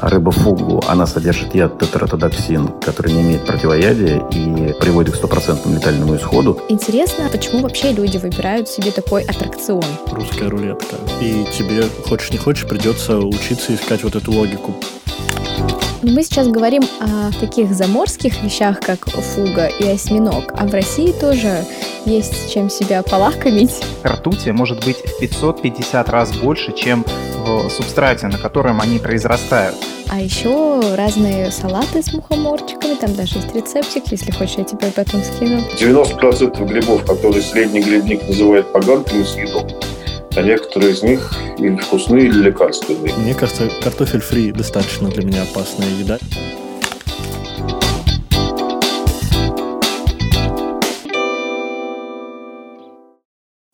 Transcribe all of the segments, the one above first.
рыба фугу, она содержит яд тетратодоксин, который не имеет противоядия и приводит к стопроцентному летальному исходу. Интересно, почему вообще люди выбирают себе такой аттракцион? Русская рулетка. И тебе, хочешь не хочешь, придется учиться искать вот эту логику. Мы сейчас говорим о таких заморских вещах, как фуга и осьминог, а в России тоже есть чем себя полакомить. Ртути может быть в 550 раз больше, чем субстрате, на котором они произрастают. А еще разные салаты с мухоморчиками, там даже есть рецептик, если хочешь, я тебе потом скину. 90% грибов, которые средний грибник называет поганками, съедобны а некоторые из них или вкусные, или лекарственные. Мне кажется, картофель фри достаточно для меня опасная еда.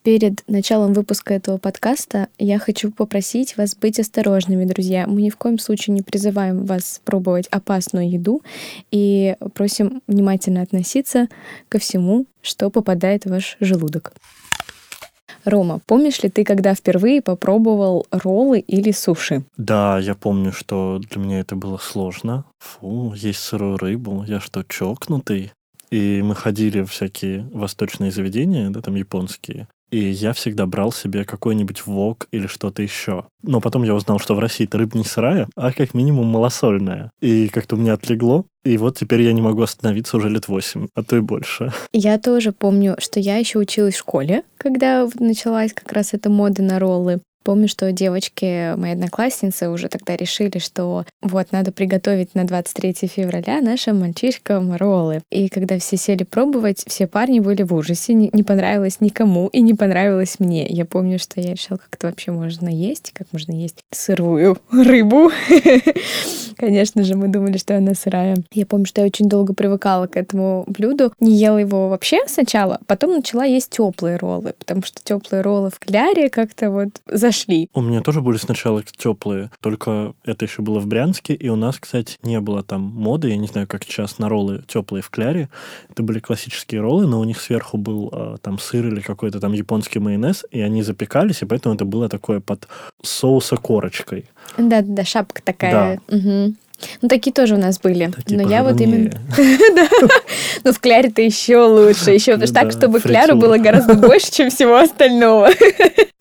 Перед началом выпуска этого подкаста я хочу попросить вас быть осторожными, друзья. Мы ни в коем случае не призываем вас пробовать опасную еду и просим внимательно относиться ко всему, что попадает в ваш желудок. Рома, помнишь ли ты, когда впервые попробовал роллы или суши? Да, я помню, что для меня это было сложно. Фу, есть сырую рыбу, я что, чокнутый? И мы ходили в всякие восточные заведения, да, там японские, и я всегда брал себе какой-нибудь вок или что-то еще. Но потом я узнал, что в России рыба не сырая, а как минимум малосольная. И как-то у меня отлегло. И вот теперь я не могу остановиться уже лет восемь, а то и больше. Я тоже помню, что я еще училась в школе, когда началась как раз эта мода на роллы. Помню, что девочки, мои одноклассницы, уже тогда решили, что вот надо приготовить на 23 февраля нашим мальчишкам роллы. И когда все сели пробовать, все парни были в ужасе, не, не понравилось никому и не понравилось мне. Я помню, что я решила, как это вообще можно есть, как можно есть сырую рыбу. Конечно же, мы думали, что она сырая. Я помню, что я очень долго привыкала к этому блюду. Не ела его вообще сначала, потом начала есть теплые роллы, потому что теплые роллы в кляре как-то вот за зашли. У меня тоже были сначала теплые, только это еще было в Брянске, и у нас, кстати, не было там моды, я не знаю, как сейчас на роллы теплые в кляре. Это были классические роллы, но у них сверху был э, там сыр или какой-то там японский майонез, и они запекались, и поэтому это было такое под соуса корочкой. Да-да, шапка такая. Да. Угу. Ну, такие тоже у нас были. Такие Но я вот именно... Ну, в кляре-то еще лучше. Еще так, чтобы кляру было гораздо больше, чем всего остального.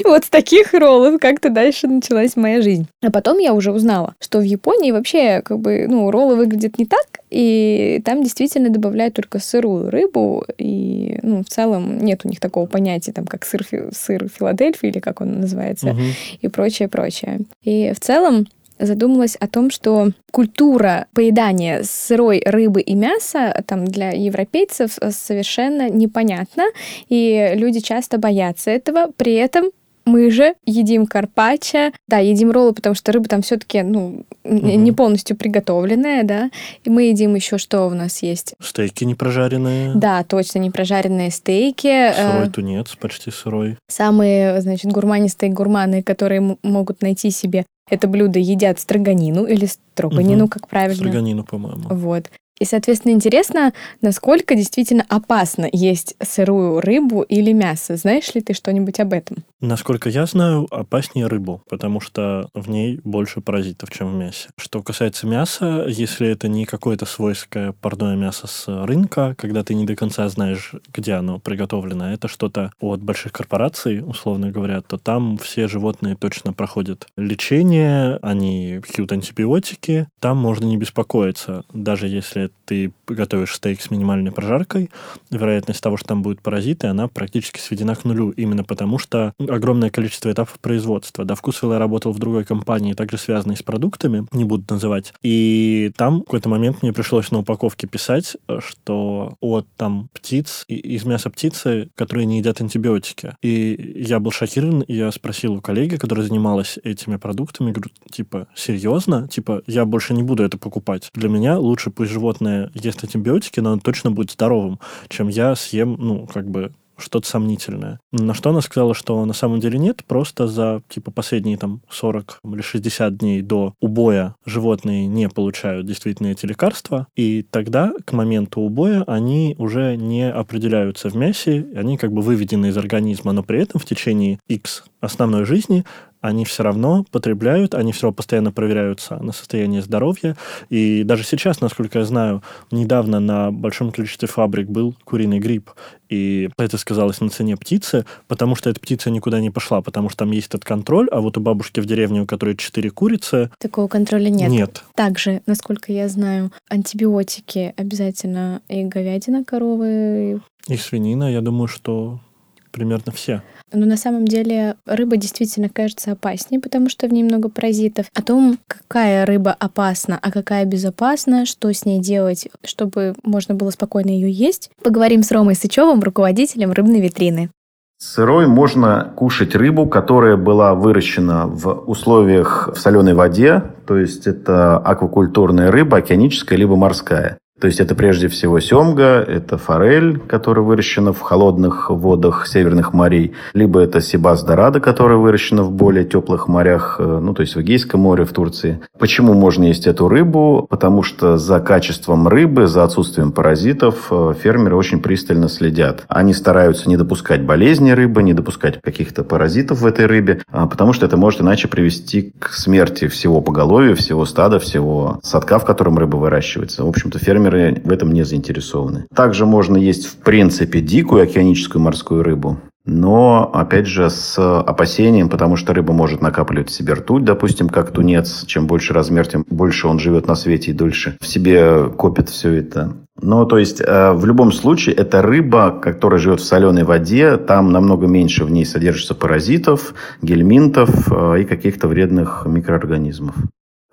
Вот с таких роллов как-то дальше началась моя жизнь. А потом я уже узнала, что в Японии вообще как бы, ну, роллы выглядят не так, и там действительно добавляют только сырую рыбу, и, ну, в целом нет у них такого понятия, там, как сыр, сыр Филадельфии, или как он называется, и прочее, прочее. И в целом задумалась о том, что культура поедания сырой рыбы и мяса там для европейцев совершенно непонятна, и люди часто боятся этого. При этом мы же едим карпаччо, да, едим роллы, потому что рыба там все-таки, ну, угу. не полностью приготовленная, да, и мы едим еще что у нас есть? Стейки не прожаренные. Да, точно, не прожаренные стейки. Сырой тунец, почти сырой. Самые, значит, гурманистые гурманы, которые могут найти себе это блюдо едят строганину или строганину, угу. как правильно. Строганину, по-моему. Вот. И, соответственно, интересно, насколько действительно опасно есть сырую рыбу или мясо. Знаешь ли ты что-нибудь об этом? Насколько я знаю, опаснее рыбу, потому что в ней больше паразитов, чем в мясе. Что касается мяса, если это не какое-то свойское парное мясо с рынка, когда ты не до конца знаешь, где оно приготовлено, это что-то от больших корпораций, условно говоря, то там все животные точно проходят лечение, они пьют антибиотики, там можно не беспокоиться, даже если ты готовишь стейк с минимальной прожаркой, вероятность того, что там будут паразиты, она практически сведена к нулю, именно потому что огромное количество этапов производства. До вкусвилла я работал в другой компании, также связанной с продуктами, не буду называть, и там в какой-то момент мне пришлось на упаковке писать, что от там птиц, из мяса птицы, которые не едят антибиотики. И я был шокирован, и я спросил у коллеги, которая занималась этими продуктами, говорю, типа, серьезно? Типа, я больше не буду это покупать. Для меня лучше пусть животные животное ест антибиотики, но оно точно будет здоровым, чем я съем, ну, как бы что-то сомнительное. На что она сказала, что на самом деле нет, просто за типа последние там 40 или 60 дней до убоя животные не получают действительно эти лекарства, и тогда к моменту убоя они уже не определяются в мясе, они как бы выведены из организма, но при этом в течение X основной жизни они все равно потребляют, они все равно постоянно проверяются на состояние здоровья. И даже сейчас, насколько я знаю, недавно на большом количестве фабрик был куриный грипп. И это сказалось на цене птицы, потому что эта птица никуда не пошла, потому что там есть этот контроль, а вот у бабушки в деревне, у которой четыре курицы... Такого контроля нет. Нет. Также, насколько я знаю, антибиотики обязательно и говядина коровы. И свинина, я думаю, что примерно все. Но на самом деле рыба действительно кажется опаснее, потому что в ней много паразитов. О том, какая рыба опасна, а какая безопасна, что с ней делать, чтобы можно было спокойно ее есть, поговорим с Ромой Сычевым, руководителем рыбной витрины. Сырой можно кушать рыбу, которая была выращена в условиях в соленой воде, то есть это аквакультурная рыба, океаническая либо морская. То есть это прежде всего семга, это форель, которая выращена в холодных водах северных морей, либо это сибас дорадо, которая выращена в более теплых морях, э, ну то есть в Эгейском море, в Турции. Почему можно есть эту рыбу? Потому что за качеством рыбы, за отсутствием паразитов э, фермеры очень пристально следят. Они стараются не допускать болезни рыбы, не допускать каких-то паразитов в этой рыбе, а, потому что это может иначе привести к смерти всего поголовья, всего стада, всего садка, в котором рыба выращивается. В общем-то, фермер фермеры в этом не заинтересованы. Также можно есть, в принципе, дикую океаническую морскую рыбу. Но, опять же, с опасением, потому что рыба может накапливать в себе ртуть, допустим, как тунец. Чем больше размер, тем больше он живет на свете и дольше в себе копит все это. Но, то есть, э, в любом случае, это рыба, которая живет в соленой воде, там намного меньше в ней содержится паразитов, гельминтов э, и каких-то вредных микроорганизмов.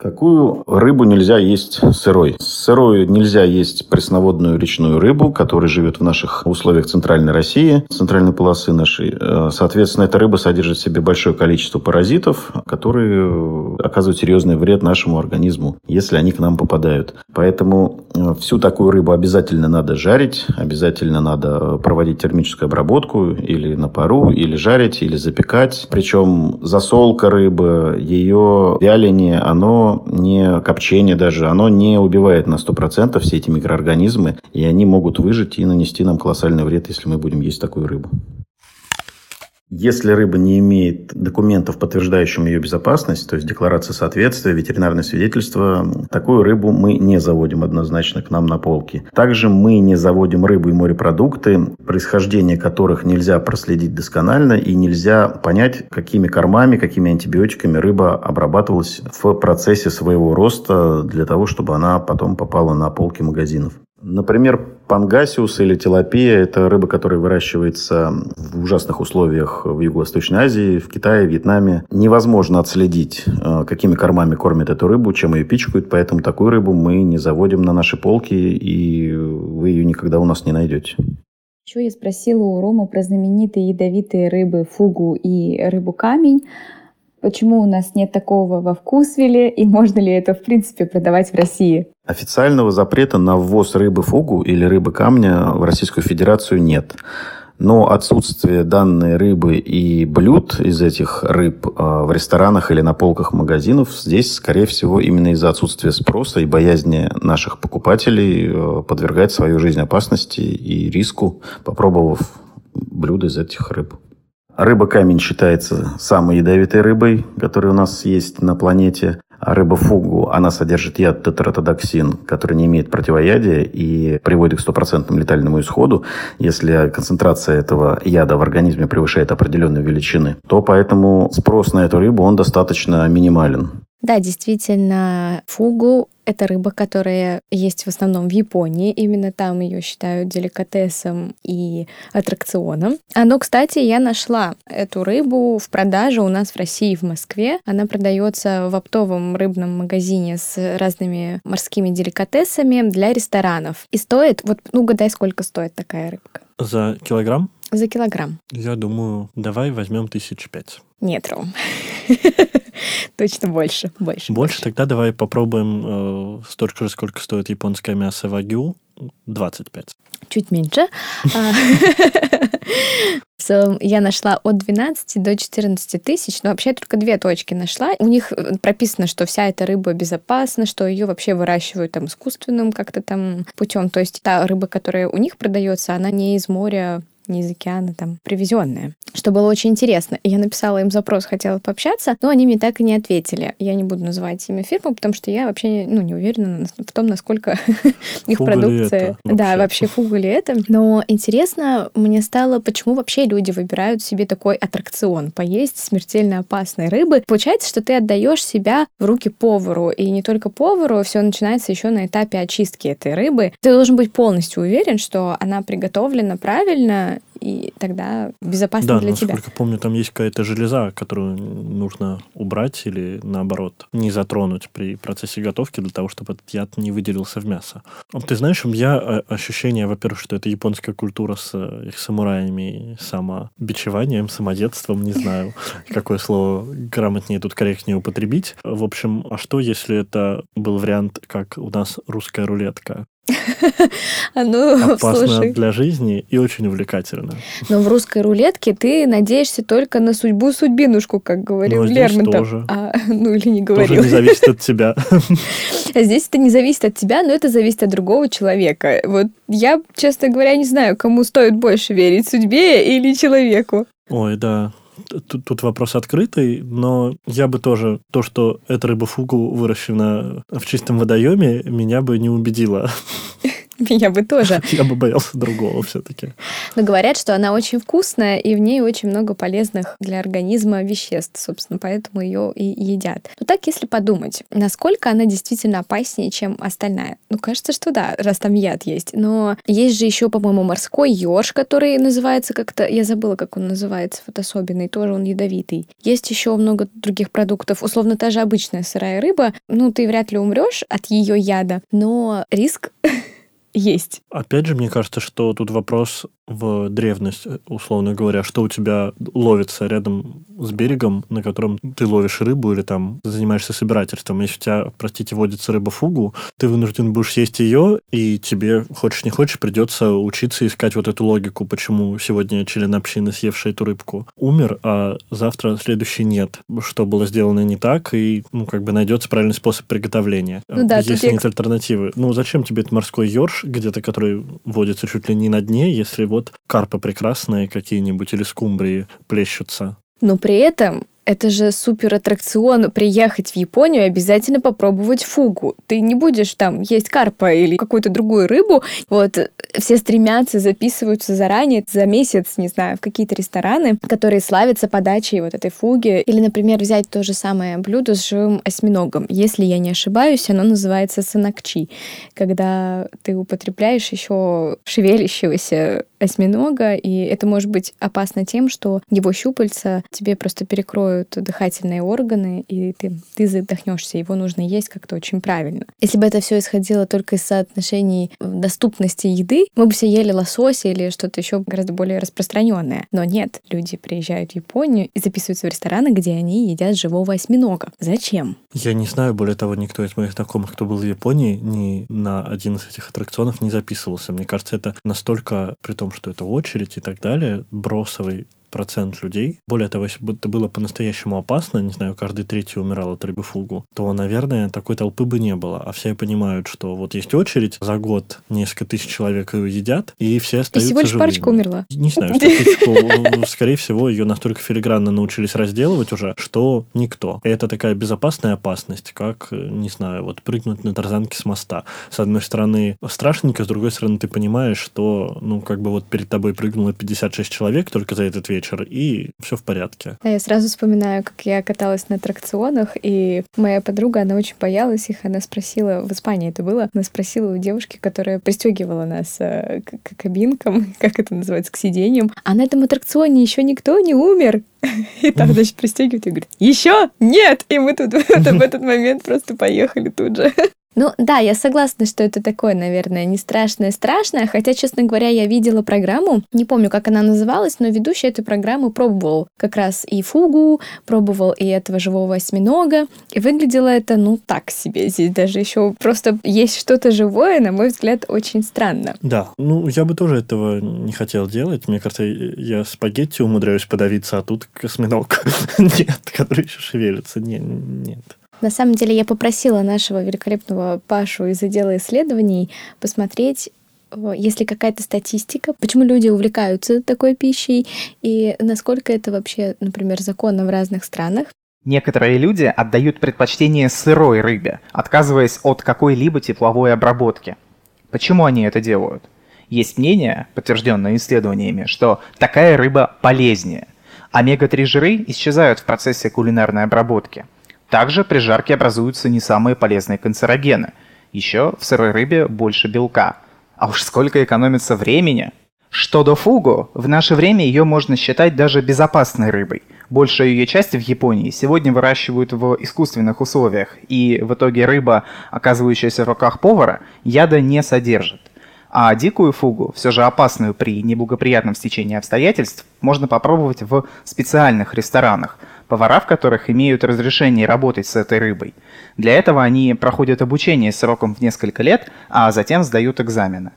Какую рыбу нельзя есть сырой? Сырой нельзя есть пресноводную речную рыбу, которая живет в наших условиях центральной России, центральной полосы нашей. Э, соответственно, эта рыба содержит в себе большое количество паразитов, которые э, оказывают серьезный вред нашему организму, если они к нам попадают. Поэтому э, всю такую рыбу обязательно надо жарить, обязательно надо проводить термическую обработку или на пару, или жарить, или запекать. Причем засолка рыбы, ее вяление, оно не копчение даже, оно не убивает на 100% все эти микроорганизмы, и они могут выжить и нанести нам колоссальный вред, если мы будем есть такую рыбу. Если рыба не имеет документов, подтверждающих ее безопасность, то есть декларация соответствия, ветеринарное свидетельство, такую рыбу мы не заводим однозначно к нам на полки. Также мы не заводим рыбу и морепродукты, происхождение которых нельзя проследить досконально и нельзя понять, какими кормами, какими антибиотиками рыба обрабатывалась в процессе своего роста для того, чтобы она потом попала на полки магазинов. Например, пангасиус или тилапия – это рыба, которая выращивается в ужасных условиях в Юго-Восточной Азии, в Китае, Вьетнаме. Невозможно отследить, э, какими кормами кормят эту рыбу, чем ее пичкают, поэтому такую рыбу мы не заводим на наши полки, и вы ее никогда у нас не найдете. Еще я спросила у Рома про знаменитые ядовитые рыбы фугу и рыбу камень. Почему у нас нет такого во вкусвиле и можно ли это, в принципе, продавать в России? Официального запрета на ввоз рыбы фугу или рыбы камня в Российскую Федерацию нет. Но отсутствие данной рыбы и блюд из этих рыб а, в ресторанах или на полках магазинов здесь, скорее всего, именно из-за отсутствия спроса и боязни наших покупателей а, подвергать свою жизнь опасности и риску, попробовав блюда из этих рыб. Рыба-камень считается самой ядовитой рыбой, которая у нас есть на планете. А рыба фугу, она содержит яд тетратодоксин, который не имеет противоядия и приводит к стопроцентному летальному исходу, если концентрация этого яда в организме превышает определенные величины. То поэтому спрос на эту рыбу, он достаточно минимален. Да, действительно, фугу — это рыба, которая есть в основном в Японии. Именно там ее считают деликатесом и аттракционом. А, но, кстати, я нашла эту рыбу в продаже у нас в России, в Москве. Она продается в оптовом рыбном магазине с разными морскими деликатесами для ресторанов. И стоит, вот, ну, угадай, сколько стоит такая рыбка? За килограмм? За килограмм. Я думаю, давай возьмем тысяч пять. Нет, Ром. Точно больше, больше. Больше? Тогда давай попробуем э, столько же, сколько стоит японское мясо вагю. 25. Чуть меньше. А, я нашла от 12 до 14 тысяч, но вообще я только две точки нашла. У них э, прописано, что вся эта рыба безопасна, что ее вообще выращивают там искусственным как-то там путем. То есть та рыба, которая у них продается, она не из моря не из океана, там, привезенная. Что было очень интересно. Я написала им запрос, хотела пообщаться, но они мне так и не ответили. Я не буду называть имя фирмы, потому что я вообще ну, не уверена в том, насколько их продукция... Да, вообще фуга ли это. Но интересно мне стало, почему вообще люди выбирают себе такой аттракцион, поесть смертельно опасной рыбы. Получается, что ты отдаешь себя в руки повару, и не только повару, все начинается еще на этапе очистки этой рыбы. Ты должен быть полностью уверен, что она приготовлена правильно, и тогда безопасно Да, для тебя. насколько помню, там есть какая-то железа, которую нужно убрать или, наоборот, не затронуть при процессе готовки для того, чтобы этот яд не выделился в мясо. Ты знаешь, у меня э, ощущение, во-первых, что это японская культура с э, их самураями, самобичеванием, самодетством, не знаю, какое слово грамотнее тут корректнее употребить. В общем, а что, если это был вариант, как у нас русская рулетка? А ну, Опасно слушай, для жизни и очень увлекательно. но в русской рулетке ты надеешься только на судьбу судьбинушку, как говорил Ну, здесь Лермонтов. тоже. А, ну или не Тоже говорил. не зависит от тебя. А Здесь это не зависит от тебя, но это зависит от другого человека. Вот я, честно говоря, не знаю, кому стоит больше верить, судьбе или человеку. Ой, да. Тут, тут вопрос открытый, но я бы тоже, то, что эта рыба фугу выращена в чистом водоеме, меня бы не убедило. Меня бы тоже. Я бы боялся другого все-таки. Но говорят, что она очень вкусная, и в ней очень много полезных для организма веществ, собственно, поэтому ее и едят. Но так, если подумать, насколько она действительно опаснее, чем остальная? Ну, кажется, что да, раз там яд есть. Но есть же еще, по-моему, морской еж, который называется как-то, я забыла, как он называется, вот особенный, тоже он ядовитый. Есть еще много других продуктов. Условно, та же обычная сырая рыба, ну, ты вряд ли умрешь от ее яда, но риск есть. Опять же, мне кажется, что тут вопрос в древность, условно говоря, что у тебя ловится рядом с берегом, на котором ты ловишь рыбу или там занимаешься собирательством. Если у тебя, простите, водится рыба фугу, ты вынужден будешь съесть ее, и тебе, хочешь не хочешь, придется учиться искать вот эту логику, почему сегодня член общины, съевший эту рыбку, умер, а завтра следующий нет. Что было сделано не так, и, ну, как бы найдется правильный способ приготовления. Ну да, Если я- нет альтернативы. Ну, зачем тебе этот морской ёрш где-то, который водится чуть ли не на дне, если вот карпы прекрасные какие-нибудь или скумбрии плещутся? Но при этом это же супер аттракцион приехать в Японию и обязательно попробовать фугу. Ты не будешь там есть карпа или какую-то другую рыбу. Вот все стремятся, записываются заранее, за месяц, не знаю, в какие-то рестораны, которые славятся подачей вот этой фуги. Или, например, взять то же самое блюдо с живым осьминогом. Если я не ошибаюсь, оно называется санакчи, когда ты употребляешь еще шевелящегося осьминога, и это может быть опасно тем, что его щупальца тебе просто перекроют дыхательные органы, и ты, ты задохнешься. Его нужно есть как-то очень правильно. Если бы это все исходило только из соотношений доступности еды, мы бы все ели лосося или что-то еще гораздо более распространенное. Но нет, люди приезжают в Японию и записываются в рестораны, где они едят живого осьминога. Зачем? Я не знаю, более того, никто из моих знакомых, кто был в Японии, ни на один из этих аттракционов не записывался. Мне кажется, это настолько, при том, что это очередь и так далее, бросовый процент людей. Более того, если бы это было по-настоящему опасно, не знаю, каждый третий умирал от рыбы фугу, то, наверное, такой толпы бы не было. А все понимают, что вот есть очередь, за год несколько тысяч человек ее едят, и все И остаются всего лишь живыми. парочка умерла. Не знаю, статистику, скорее всего, ее настолько филигранно научились разделывать уже, что никто. И это такая безопасная опасность, как, не знаю, вот прыгнуть на тарзанке с моста. С одной стороны, страшненько, с другой стороны, ты понимаешь, что, ну, как бы вот перед тобой прыгнуло 56 человек только за этот вечер, и все в порядке. Да, я сразу вспоминаю, как я каталась на аттракционах, и моя подруга, она очень боялась их, она спросила, в Испании это было, она спросила у девушки, которая пристегивала нас э, к, к кабинкам, как это называется, к сиденьям, а на этом аттракционе еще никто не умер. И там, значит, пристегивают и говорит, еще нет! И мы тут в этот момент просто поехали тут же. Ну да, я согласна, что это такое, наверное, не страшное-страшное, хотя, честно говоря, я видела программу, не помню, как она называлась, но ведущий этой программы пробовал как раз и фугу, пробовал и этого живого осьминога, и выглядело это, ну, так себе. Здесь даже еще просто есть что-то живое, на мой взгляд, очень странно. Да, ну, я бы тоже этого не хотел делать. Мне кажется, я спагетти умудряюсь подавиться, а тут осьминог нет, который еще шевелится. Не, нет. На самом деле я попросила нашего великолепного Пашу из отдела исследований посмотреть есть ли какая-то статистика, почему люди увлекаются такой пищей, и насколько это вообще, например, законно в разных странах? Некоторые люди отдают предпочтение сырой рыбе, отказываясь от какой-либо тепловой обработки. Почему они это делают? Есть мнение, подтвержденное исследованиями, что такая рыба полезнее. Омега-3 жиры исчезают в процессе кулинарной обработки. Также при жарке образуются не самые полезные канцерогены. Еще в сырой рыбе больше белка. А уж сколько экономится времени! Что до фугу, в наше время ее можно считать даже безопасной рыбой. Большая ее часть в Японии сегодня выращивают в искусственных условиях, и в итоге рыба, оказывающаяся в руках повара, яда не содержит. А дикую фугу, все же опасную при неблагоприятном стечении обстоятельств, можно попробовать в специальных ресторанах, повара в которых имеют разрешение работать с этой рыбой. Для этого они проходят обучение сроком в несколько лет, а затем сдают экзамены.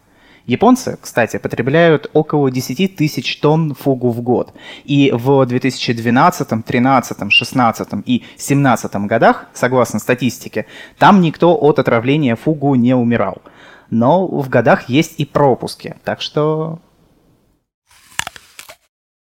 Японцы, кстати, потребляют около 10 тысяч тонн фугу в год. И в 2012, 13, 16 и 17 годах, согласно статистике, там никто от отравления фугу не умирал. Но в годах есть и пропуски, так что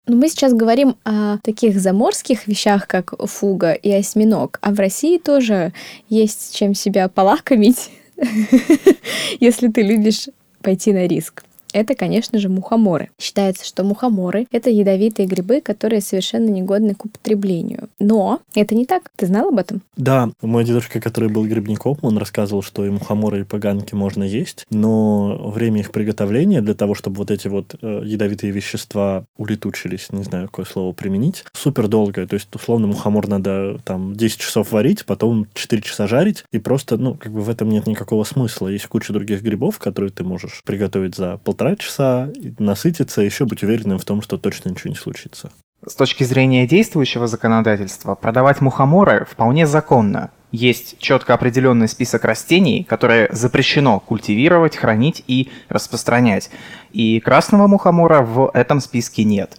ну, мы сейчас говорим о таких заморских вещах, как фуга и осьминог, а в России тоже есть чем себя полакомить, если ты любишь пойти на риск это, конечно же, мухоморы. Считается, что мухоморы — это ядовитые грибы, которые совершенно негодны к употреблению. Но это не так. Ты знал об этом? Да. Мой дедушка, который был грибником, он рассказывал, что и мухоморы, и поганки можно есть, но время их приготовления для того, чтобы вот эти вот э, ядовитые вещества улетучились, не знаю, какое слово применить, супер долгое. То есть, условно, мухомор надо там 10 часов варить, потом 4 часа жарить, и просто, ну, как бы в этом нет никакого смысла. Есть куча других грибов, которые ты можешь приготовить за полтора полтора часа, насытиться, еще быть уверенным в том, что точно ничего не случится. С точки зрения действующего законодательства, продавать мухоморы вполне законно. Есть четко определенный список растений, которые запрещено культивировать, хранить и распространять. И красного мухомора в этом списке нет.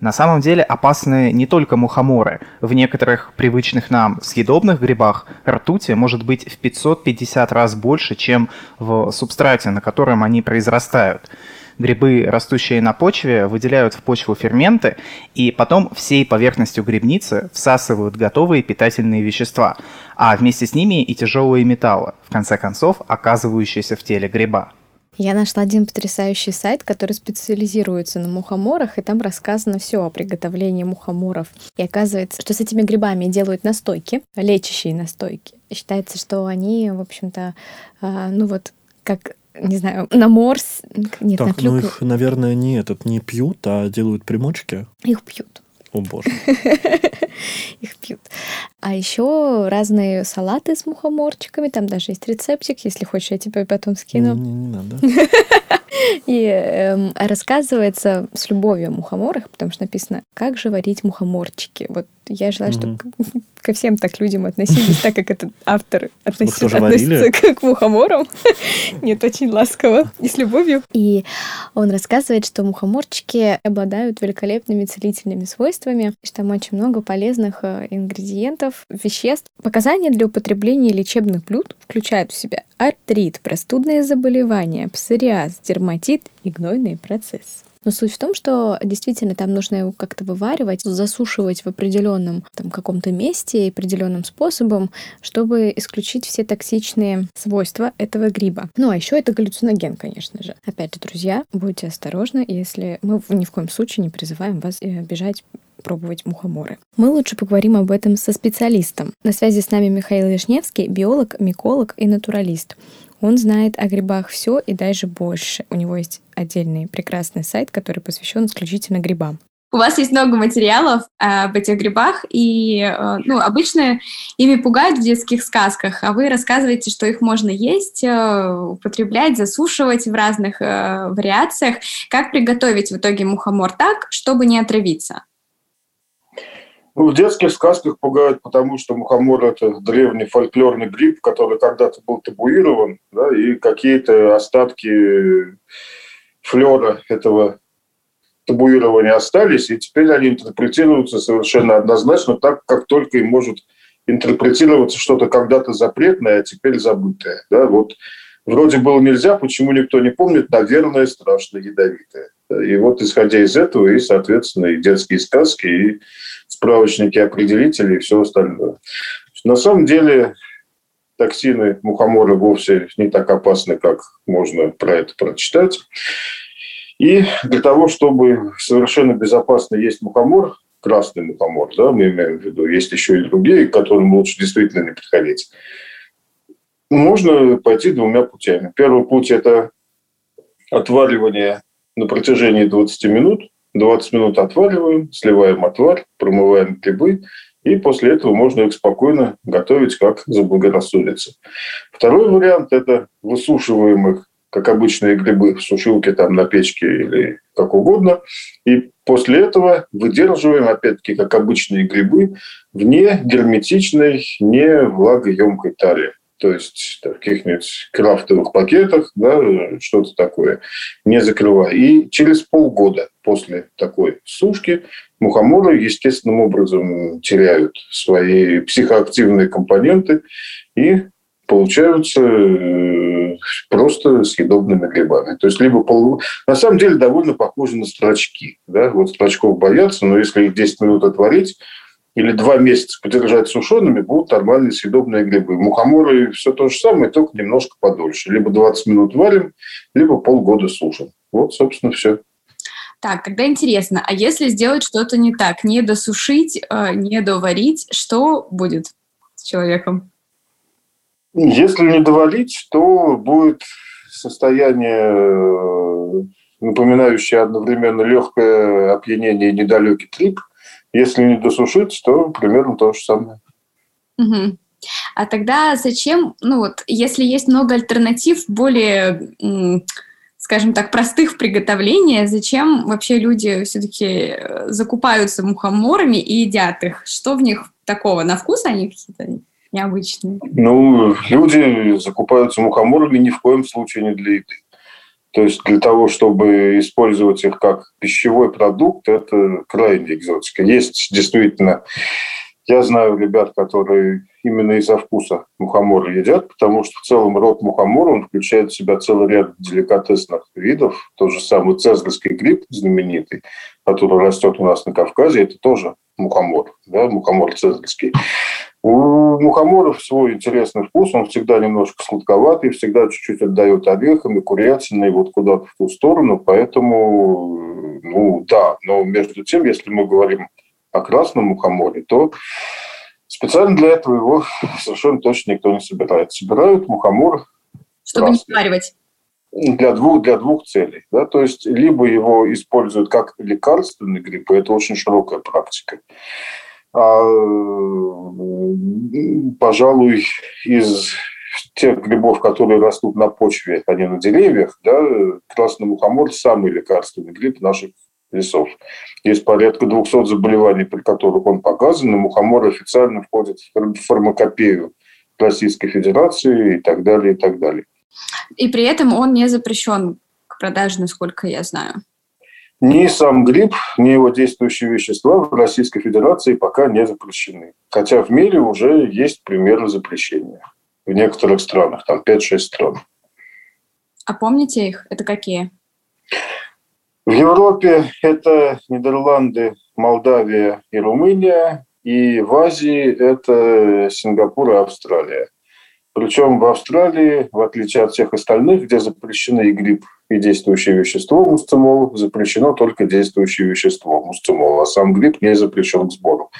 На самом деле опасны не только мухоморы. В некоторых привычных нам съедобных грибах ртути может быть в 550 раз больше, чем в субстрате, на котором они произрастают. Грибы, растущие на почве, выделяют в почву ферменты и потом всей поверхностью грибницы всасывают готовые питательные вещества, а вместе с ними и тяжелые металлы, в конце концов оказывающиеся в теле гриба. Я нашла один потрясающий сайт, который специализируется на мухоморах, и там рассказано все о приготовлении мухоморов. И оказывается, что с этими грибами делают настойки, лечащие настойки. И считается, что они, в общем-то, а, ну вот как не знаю, на морс, нет, так, на клюкву. ну их, наверное, не этот не пьют, а делают примочки. Их пьют. О боже. Их пьют. А еще разные салаты с мухоморчиками. Там даже есть рецептик. Если хочешь, я тебе потом скину. Не, не, не надо. И э, рассказывается с любовью о мухоморах, потому что написано, как же варить мухоморчики. Вот я желаю, чтобы ко всем так людям относились, так как этот автор относится, относится к, к мухоморам. Нет, очень ласково и с любовью. И он рассказывает, что мухоморчики обладают великолепными целительными свойствами, что там очень много полезных э, ингредиентов, веществ. Показания для употребления лечебных блюд включают в себя артрит, простудные заболевания, псориаз, дерматит и гнойный процесс. Но суть в том, что действительно там нужно его как-то вываривать, засушивать в определенном там, каком-то месте и определенным способом, чтобы исключить все токсичные свойства этого гриба. Ну, а еще это галлюциноген, конечно же. Опять же, друзья, будьте осторожны, если мы ни в коем случае не призываем вас э, бежать пробовать мухоморы. Мы лучше поговорим об этом со специалистом. На связи с нами Михаил Вишневский, биолог, миколог и натуралист. Он знает о грибах все и даже больше. У него есть отдельный прекрасный сайт, который посвящен исключительно грибам. У вас есть много материалов э, об этих грибах, и э, ну, обычно ими пугают в детских сказках, а вы рассказываете, что их можно есть, э, употреблять, засушивать в разных вариациях. Как приготовить в итоге мухомор так, чтобы не отравиться? Ну, в детских сказках пугают, потому что мухомор – это древний фольклорный гриб, который когда-то был табуирован, да, и какие-то остатки флера этого табуирования остались, и теперь они интерпретируются совершенно однозначно так, как только им может интерпретироваться что-то когда-то запретное, а теперь забытое. Да? Вот Вроде было нельзя, почему никто не помнит, наверное, страшно ядовитое. И вот исходя из этого, и, соответственно, и детские сказки, и справочники определителей, и все остальное. На самом деле токсины мухомора вовсе не так опасны, как можно про это прочитать. И для того, чтобы совершенно безопасно есть мухомор, красный мухомор, да, мы имеем в виду, есть еще и другие, к которым лучше действительно не подходить, можно пойти двумя путями. Первый путь – это отваривание на протяжении 20 минут. 20 минут отвариваем, сливаем отвар, промываем грибы, и после этого можно их спокойно готовить, как заблагорассудится. Второй вариант – это высушиваем их как обычные грибы в сушилке, там, на печке или как угодно. И после этого выдерживаем, опять-таки, как обычные грибы, в не герметичной, не влагоемкой таре. То есть в каких-нибудь крафтовых пакетах, да, что-то такое, не закрывая. И через полгода после такой сушки мухоморы естественным образом теряют свои психоактивные компоненты и получаются э, просто съедобными грибами. То есть либо пол... на самом деле довольно похоже на строчки. Да? Вот строчков боятся, но если их 10 минут отварить или два месяца подержать сушеными, будут нормальные съедобные грибы. Мухоморы все то же самое, только немножко подольше. Либо 20 минут варим, либо полгода сушим. Вот, собственно, все. Так, тогда интересно, а если сделать что-то не так, не досушить, э, не доварить, что будет с человеком? Если не довалить, то будет состояние, э, напоминающее одновременно легкое опьянение и недалекий трип. Если не досушить, то примерно то же самое. Угу. А тогда зачем, ну вот, если есть много альтернатив, более, скажем так, простых в приготовлении, зачем вообще люди все-таки э, закупаются мухоморами и едят их? Что в них такого? На вкус они какие-то необычные? Ну, люди закупаются мухоморами ни в коем случае не для еды. То есть для того, чтобы использовать их как пищевой продукт, это крайне экзотика. Есть действительно, я знаю ребят, которые именно из-за вкуса мухомора едят, потому что в целом род мухомора, он включает в себя целый ряд деликатесных видов. Тот же самый цезарский гриб знаменитый, который растет у нас на Кавказе, это тоже мухомор, да, мухомор цезарский. У мухоморов свой интересный вкус, он всегда немножко сладковатый, всегда чуть-чуть отдает орехами, и вот куда-то в ту сторону, поэтому, ну да, но между тем, если мы говорим о красном мухоморе, то специально для этого его совершенно точно никто не собирает. Собирают мухомор чтобы красный. не сваривать для двух, для двух целей. Да? То есть, либо его используют как лекарственный гриб, и это очень широкая практика, а, пожалуй, из тех грибов, которые растут на почве, а не на деревьях, да, красный мухомор – самый лекарственный гриб наших лесов. Есть порядка 200 заболеваний, при которых он показан, и мухомор официально входит в фармакопею Российской Федерации и так далее, и так далее. И при этом он не запрещен к продаже, насколько я знаю. Ни сам гриб, ни его действующие вещества в Российской Федерации пока не запрещены. Хотя в мире уже есть примеры запрещения. В некоторых странах, там 5-6 стран. А помните их? Это какие? В Европе это Нидерланды, Молдавия и Румыния. И в Азии это Сингапур и Австралия. Причем в Австралии, в отличие от всех остальных, где запрещены и гриб, и действующее вещество мусцимол, запрещено только действующее вещество мусцимол, а сам гриб не запрещен к сбору.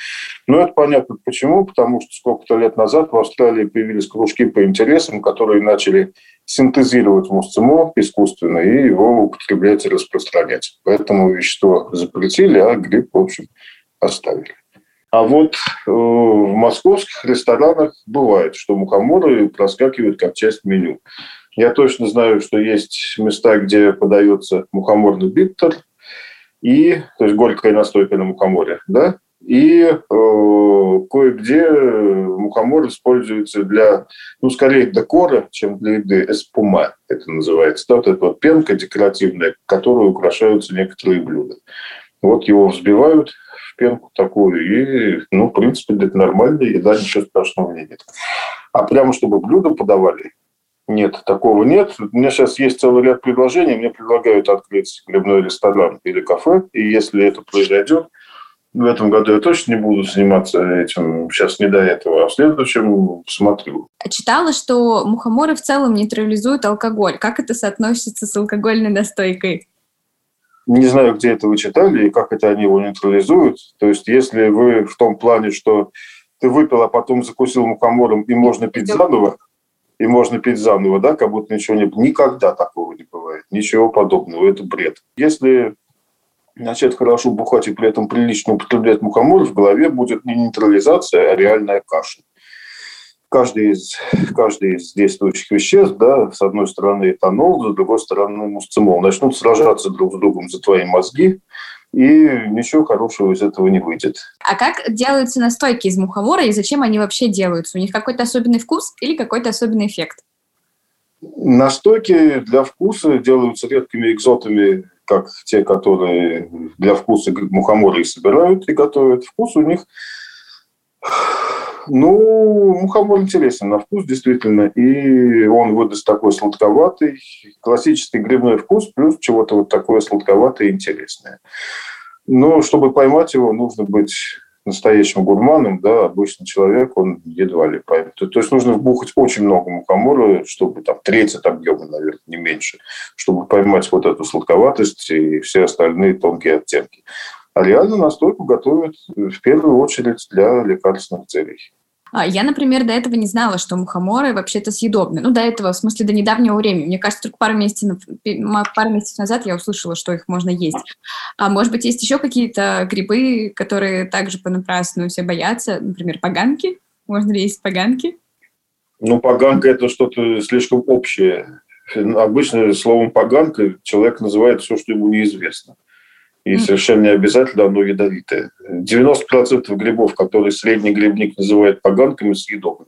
Но это понятно почему, потому что сколько-то лет назад в Австралии появились кружки по интересам, которые начали синтезировать мусцимол искусственно и его употреблять и распространять. Поэтому вещество запретили, а гриб, в общем, оставили. А вот э, в московских ресторанах бывает, что мухоморы проскакивают как часть меню. Я точно знаю, что есть места, где подается мухоморный биттер, и, то есть горькая настойка на мухоморе, да, и э, кое-где мухомор используется для, ну, скорее декора, чем для еды, эспума это называется. Да, вот эта вот пенка декоративная, которой украшаются некоторые блюда. Вот его взбивают пенку такую, и, ну, в принципе, это нормально, еда, ничего страшного не нет. А прямо чтобы блюдо подавали, Нет, такого нет. У меня сейчас есть целый ряд предложений. Мне предлагают открыть грибной ресторан или кафе. И если это произойдет, в этом году я точно не буду заниматься этим. Сейчас не до этого. А в следующем посмотрю. Читала, что мухоморы в целом нейтрализуют алкоголь. Как это соотносится с алкогольной настойкой? Не знаю, где это вы читали и как это они его нейтрализуют. То есть, если вы в том плане, что ты выпил, а потом закусил мухомором, и можно пить заново, и можно пить заново, да, как будто ничего не было. Никогда такого не бывает. Ничего подобного. Это бред. Если начать хорошо бухать и при этом прилично употреблять мухомор, в голове будет не нейтрализация, а реальная каша. Каждый из, каждый из действующих веществ, да, с одной стороны этанол, с другой стороны мусцимол, начнут сражаться друг с другом за твои мозги, и ничего хорошего из этого не выйдет. А как делаются настойки из мухомора и зачем они вообще делаются? У них какой-то особенный вкус или какой-то особенный эффект? Настойки для вкуса делаются редкими экзотами, как те, которые для вкуса мухомора и собирают и готовят. Вкус у них ну, мухомор интересен на вкус, действительно, и он выдаст такой сладковатый, классический грибной вкус, плюс чего-то вот такое сладковатое и интересное. Но чтобы поймать его, нужно быть настоящим гурманом, да, обычный человек, он едва ли поймет. То, то есть нужно вбухать очень много мухомора, чтобы там треть от объема, наверное, не меньше, чтобы поймать вот эту сладковатость и все остальные тонкие оттенки. А реально настойку готовят в первую очередь для лекарственных целей. А, я, например, до этого не знала, что мухоморы вообще-то съедобны. Ну, до этого, в смысле, до недавнего времени. Мне кажется, только пару месяцев, пару месяцев назад я услышала, что их можно есть. А может быть, есть еще какие-то грибы, которые также понапрасну все боятся? Например, поганки? Можно ли есть поганки? Ну, поганка – это что-то слишком общее. Обычно словом «поганка» человек называет все, что ему неизвестно. И совершенно не обязательно оно ядовитое. 90% грибов, которые средний грибник называет поганками, съедобны.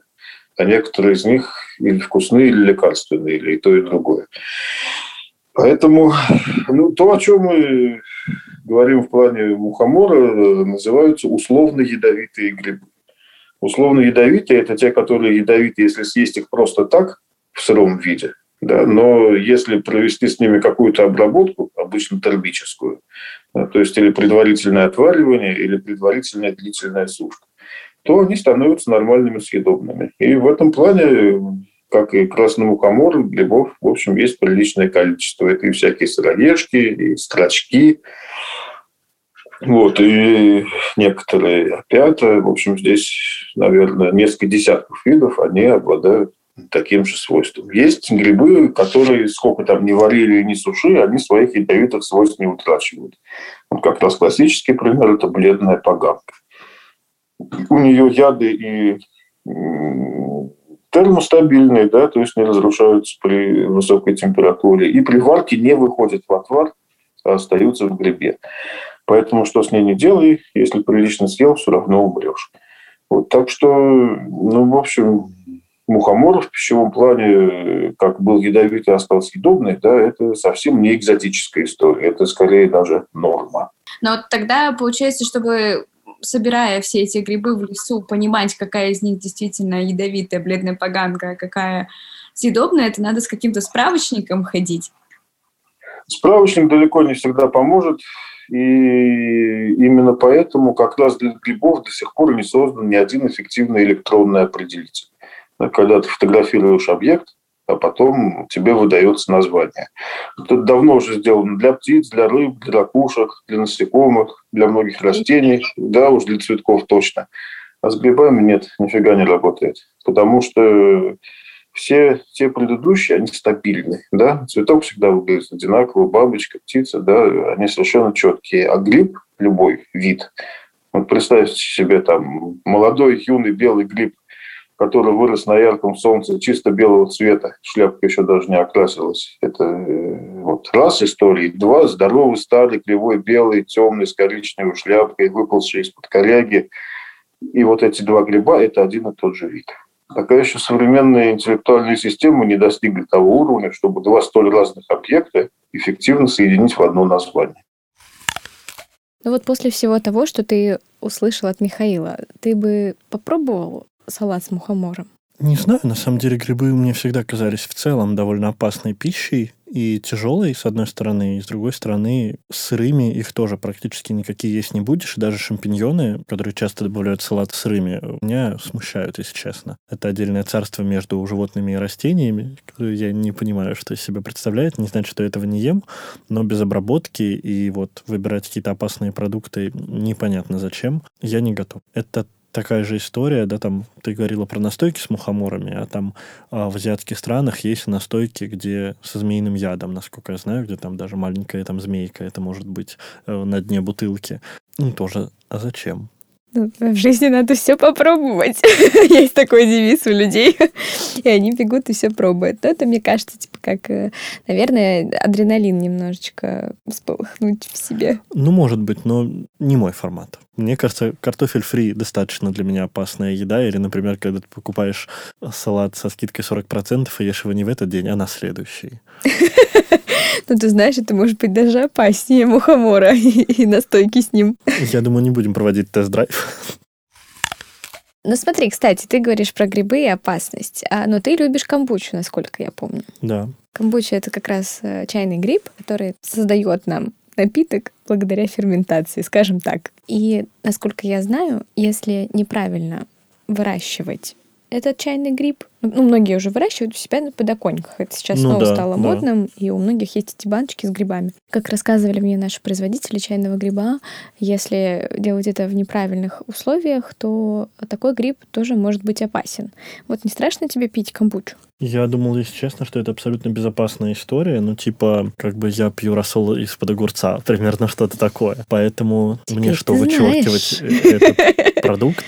А некоторые из них или вкусные, или лекарственные, или и то, и другое. Поэтому ну, то, о чем мы говорим в плане мухомора, называются условно ядовитые грибы. Условно ядовитые – это те, которые ядовиты, если съесть их просто так, в сыром виде – да, но если провести с ними какую-то обработку, обычно термическую, то есть или предварительное отваривание, или предварительная длительная сушка, то они становятся нормальными съедобными. И в этом плане, как и красный мухомор, грибов, в общем, есть приличное количество. Это и всякие сыроежки, и строчки, вот, и некоторые опята. В общем, здесь, наверное, несколько десятков видов, они обладают таким же свойством. Есть грибы, которые сколько там не варили и не суши, они своих ядовитых свойств не утрачивают. Вот как раз классический пример – это бледная поганка. У нее яды и термостабильные, да, то есть не разрушаются при высокой температуре. И при варке не выходят в отвар, а остаются в грибе. Поэтому что с ней не делай, если прилично съел, все равно умрешь. Вот, так что, ну, в общем, мухомор в пищевом плане, как был ядовитый, остался съедобный, да, это совсем не экзотическая история, это скорее даже норма. Но вот тогда получается, чтобы собирая все эти грибы в лесу, понимать, какая из них действительно ядовитая, бледная поганка, а какая съедобная, это надо с каким-то справочником ходить. Справочник далеко не всегда поможет, и именно поэтому как раз для грибов до сих пор не создан ни один эффективный электронный определитель когда ты фотографируешь объект, а потом тебе выдается название. Это давно уже сделано для птиц, для рыб, для ракушек, для насекомых, для многих растений, да, уж для цветков точно. А с грибами нет, нифига не работает. Потому что все те предыдущие, они стабильны, да, цветок всегда выглядит одинаково, бабочка, птица, да, они совершенно четкие. А гриб, любой вид, вот представьте себе там молодой, юный белый гриб который вырос на ярком солнце чисто белого цвета, шляпка еще даже не окрасилась. Это э, вот раз истории. Два, здоровый, старый, кривой, белый, темный, с коричневой шляпкой, выползший из-под коряги. И вот эти два гриба – это один и тот же вид. Пока еще современные интеллектуальные системы не достигли того уровня, чтобы два столь разных объекта эффективно соединить в одно название. Ну вот после всего того, что ты услышал от Михаила, ты бы попробовал салат с мухомором? Не знаю, на самом деле грибы мне всегда казались в целом довольно опасной пищей и тяжелой, с одной стороны, и с другой стороны, сырыми их тоже практически никакие есть не будешь. Даже шампиньоны, которые часто добавляют в салат сырыми, меня смущают, если честно. Это отдельное царство между животными и растениями, которое я не понимаю, что из себя представляет. Не значит, что я этого не ем, но без обработки и вот выбирать какие-то опасные продукты непонятно зачем, я не готов. Это такая же история, да, там ты говорила про настойки с мухоморами, а там а, в азиатских странах есть настойки, где со змеиным ядом, насколько я знаю, где там даже маленькая там змейка, это может быть э, на дне бутылки. Ну, тоже, а зачем? Ну, в жизни надо все попробовать. Есть такой девиз у людей. и они бегут и все пробуют. Но это, мне кажется, типа как, э, наверное, адреналин немножечко всполохнуть в себе. Ну, может быть, но не мой формат. Мне кажется, картофель фри достаточно для меня опасная еда. Или, например, когда ты покупаешь салат со скидкой 40% и ешь его не в этот день, а на следующий. Ну, ты знаешь, это может быть даже опаснее мухомора и настойки с ним. Я думаю, не будем проводить тест-драйв. Ну смотри, кстати, ты говоришь про грибы и опасность, а, но ты любишь камбучу, насколько я помню. Да. Камбуча это как раз э, чайный гриб, который создает нам напиток благодаря ферментации, скажем так. И, насколько я знаю, если неправильно выращивать этот чайный гриб. Ну, многие уже выращивают у себя на подоконниках. Это сейчас ну, снова да, стало да. модным, и у многих есть эти баночки с грибами. Как рассказывали мне наши производители чайного гриба, если делать это в неправильных условиях, то такой гриб тоже может быть опасен. Вот не страшно тебе пить камбучу? Я думал, если честно, что это абсолютно безопасная история. Ну, типа, как бы я пью рассол из-под огурца. Примерно что-то такое. Поэтому Теперь мне что, вычеркивать этот продукт?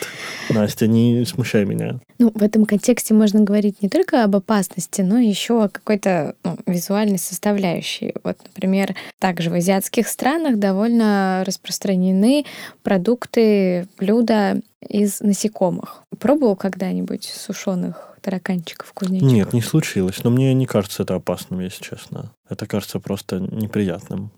Настя, не смущай меня. Ну, в этом контексте можно говорить не только об опасности, но еще о какой-то ну, визуальной составляющей. Вот, например, также в азиатских странах довольно распространены продукты, блюда из насекомых. Пробовал когда-нибудь сушеных тараканчиков, кузнечиков? Нет, не случилось. Но мне не кажется это опасным, если честно. Это кажется просто неприятным.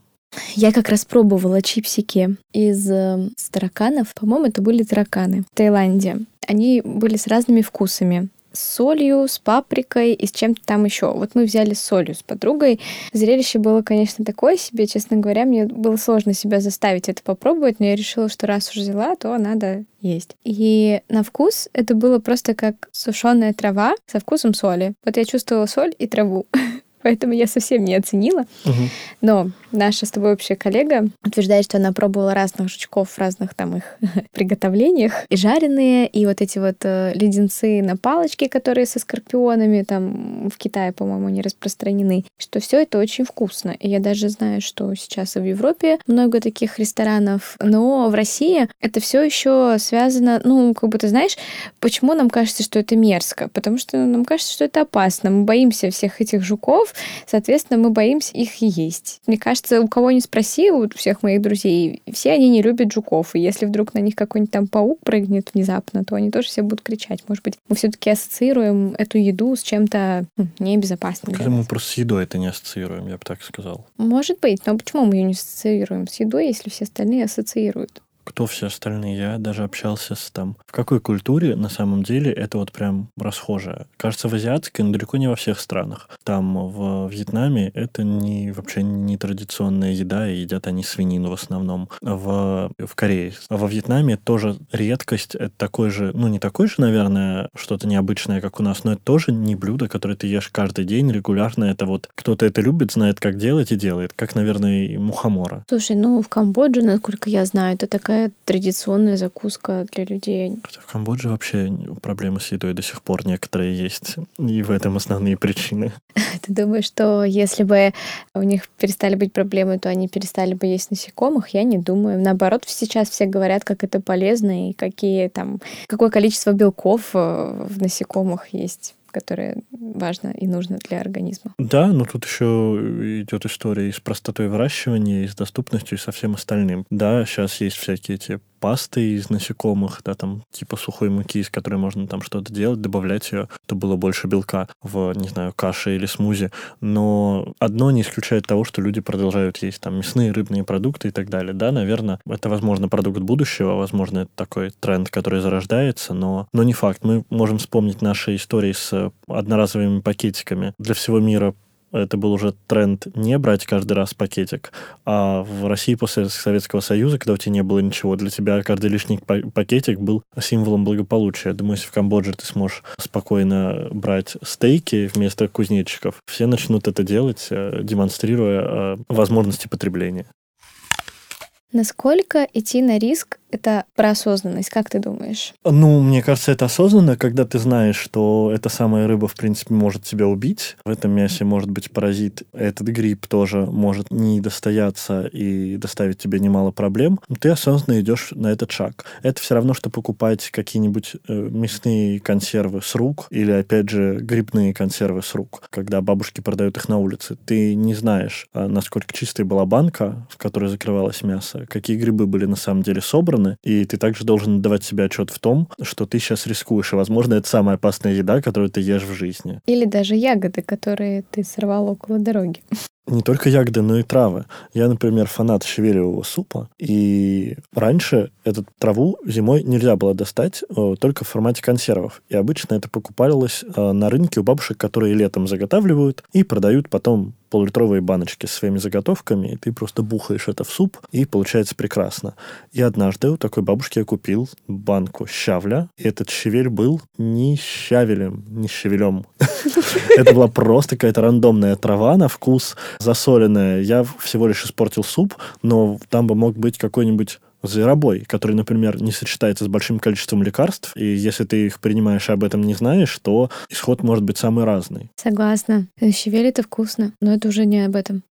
Я как раз пробовала чипсики из э, тараканов. По-моему, это были тараканы в Таиланде. Они были с разными вкусами с солью, с паприкой и с чем-то там еще. Вот мы взяли с солью с подругой. Зрелище было, конечно, такое себе, честно говоря. Мне было сложно себя заставить это попробовать, но я решила, что раз уже взяла, то надо есть. И на вкус это было просто как сушеная трава со вкусом соли. Вот я чувствовала соль и траву. Поэтому я совсем не оценила. Угу. Но наша с тобой общая коллега утверждает, что она пробовала разных жучков в разных там их приготовлениях. И жареные, и вот эти вот э, леденцы на палочке, которые со скорпионами, там в Китае, по-моему, не распространены. Что все это очень вкусно. И я даже знаю, что сейчас и в Европе много таких ресторанов, но в России это все еще связано, ну, как бы ты знаешь, почему нам кажется, что это мерзко? Потому что нам кажется, что это опасно. Мы боимся всех этих жуков, соответственно, мы боимся их есть. Мне кажется, у кого не спроси, у всех моих друзей, все они не любят жуков. И если вдруг на них какой-нибудь там паук прыгнет внезапно, то они тоже все будут кричать. Может быть, мы все-таки ассоциируем эту еду с чем-то небезопасным. Как мы просто с едой это не ассоциируем, я бы так сказал. Может быть, но почему мы ее не ассоциируем с едой, если все остальные ассоциируют? Кто все остальные. Я даже общался с там... В какой культуре на самом деле это вот прям расхожее? Кажется, в азиатской, но далеко не во всех странах. Там в Вьетнаме это не вообще не традиционная еда, и едят они свинину в основном. В, в Корее. А во Вьетнаме тоже редкость. Это такой же, ну не такой же, наверное, что-то необычное, как у нас, но это тоже не блюдо, которое ты ешь каждый день регулярно. Это вот кто-то это любит, знает, как делать и делает. Как, наверное, и мухомора. Слушай, ну в Камбодже, насколько я знаю, это такая такая традиционная закуска для людей. В Камбодже вообще проблемы с едой до сих пор некоторые есть. И в этом основные причины. Ты думаешь, что если бы у них перестали быть проблемы, то они перестали бы есть насекомых? Я не думаю. Наоборот, сейчас все говорят, как это полезно и какие там, какое количество белков э, в насекомых есть которое важно и нужно для организма. Да, но тут еще идет история и с простотой выращивания, и с доступностью, и со всем остальным. Да, сейчас есть всякие эти пастой из насекомых, да, там, типа сухой муки, из которой можно там что-то делать, добавлять ее, то было больше белка в, не знаю, каше или смузи. Но одно не исключает того, что люди продолжают есть там мясные, рыбные продукты и так далее. Да, наверное, это, возможно, продукт будущего, возможно, это такой тренд, который зарождается, но, но не факт. Мы можем вспомнить наши истории с одноразовыми пакетиками. Для всего мира это был уже тренд не брать каждый раз пакетик, а в России после Советского Союза, когда у тебя не было ничего, для тебя каждый лишний пакетик был символом благополучия. Думаю, если в Камбодже ты сможешь спокойно брать стейки вместо кузнечиков, все начнут это делать, э, демонстрируя э, возможности потребления. Насколько идти на риск это про осознанность, как ты думаешь? Ну, мне кажется, это осознанно, когда ты знаешь, что эта самая рыба, в принципе, может тебя убить. В этом мясе может быть паразит. Этот гриб тоже может не достояться и доставить тебе немало проблем. Ты осознанно идешь на этот шаг. Это все равно, что покупать какие-нибудь э, мясные консервы с рук или, опять же, грибные консервы с рук, когда бабушки продают их на улице. Ты не знаешь, а насколько чистой была банка, в которой закрывалось мясо, какие грибы были на самом деле собраны, стороны, и ты также должен давать себе отчет в том, что ты сейчас рискуешь, и, возможно, это самая опасная еда, которую ты ешь в жизни. Или даже ягоды, которые ты сорвал около дороги не только ягоды, но и травы. Я, например, фанат щавелевого супа, и раньше эту траву зимой нельзя было достать э, только в формате консервов. И обычно это покупалось э, на рынке у бабушек, которые летом заготавливают и продают потом полулитровые баночки со своими заготовками, и ты просто бухаешь это в суп, и получается прекрасно. И однажды у такой бабушки я купил банку щавля, и этот щавель был не щавелем, не щавелем. Это была просто какая-то рандомная трава на вкус, засоленная. Я всего лишь испортил суп, но там бы мог быть какой-нибудь зверобой, который, например, не сочетается с большим количеством лекарств, и если ты их принимаешь и об этом не знаешь, то исход может быть самый разный. Согласна. Щавель это вкусно, но это уже не об этом.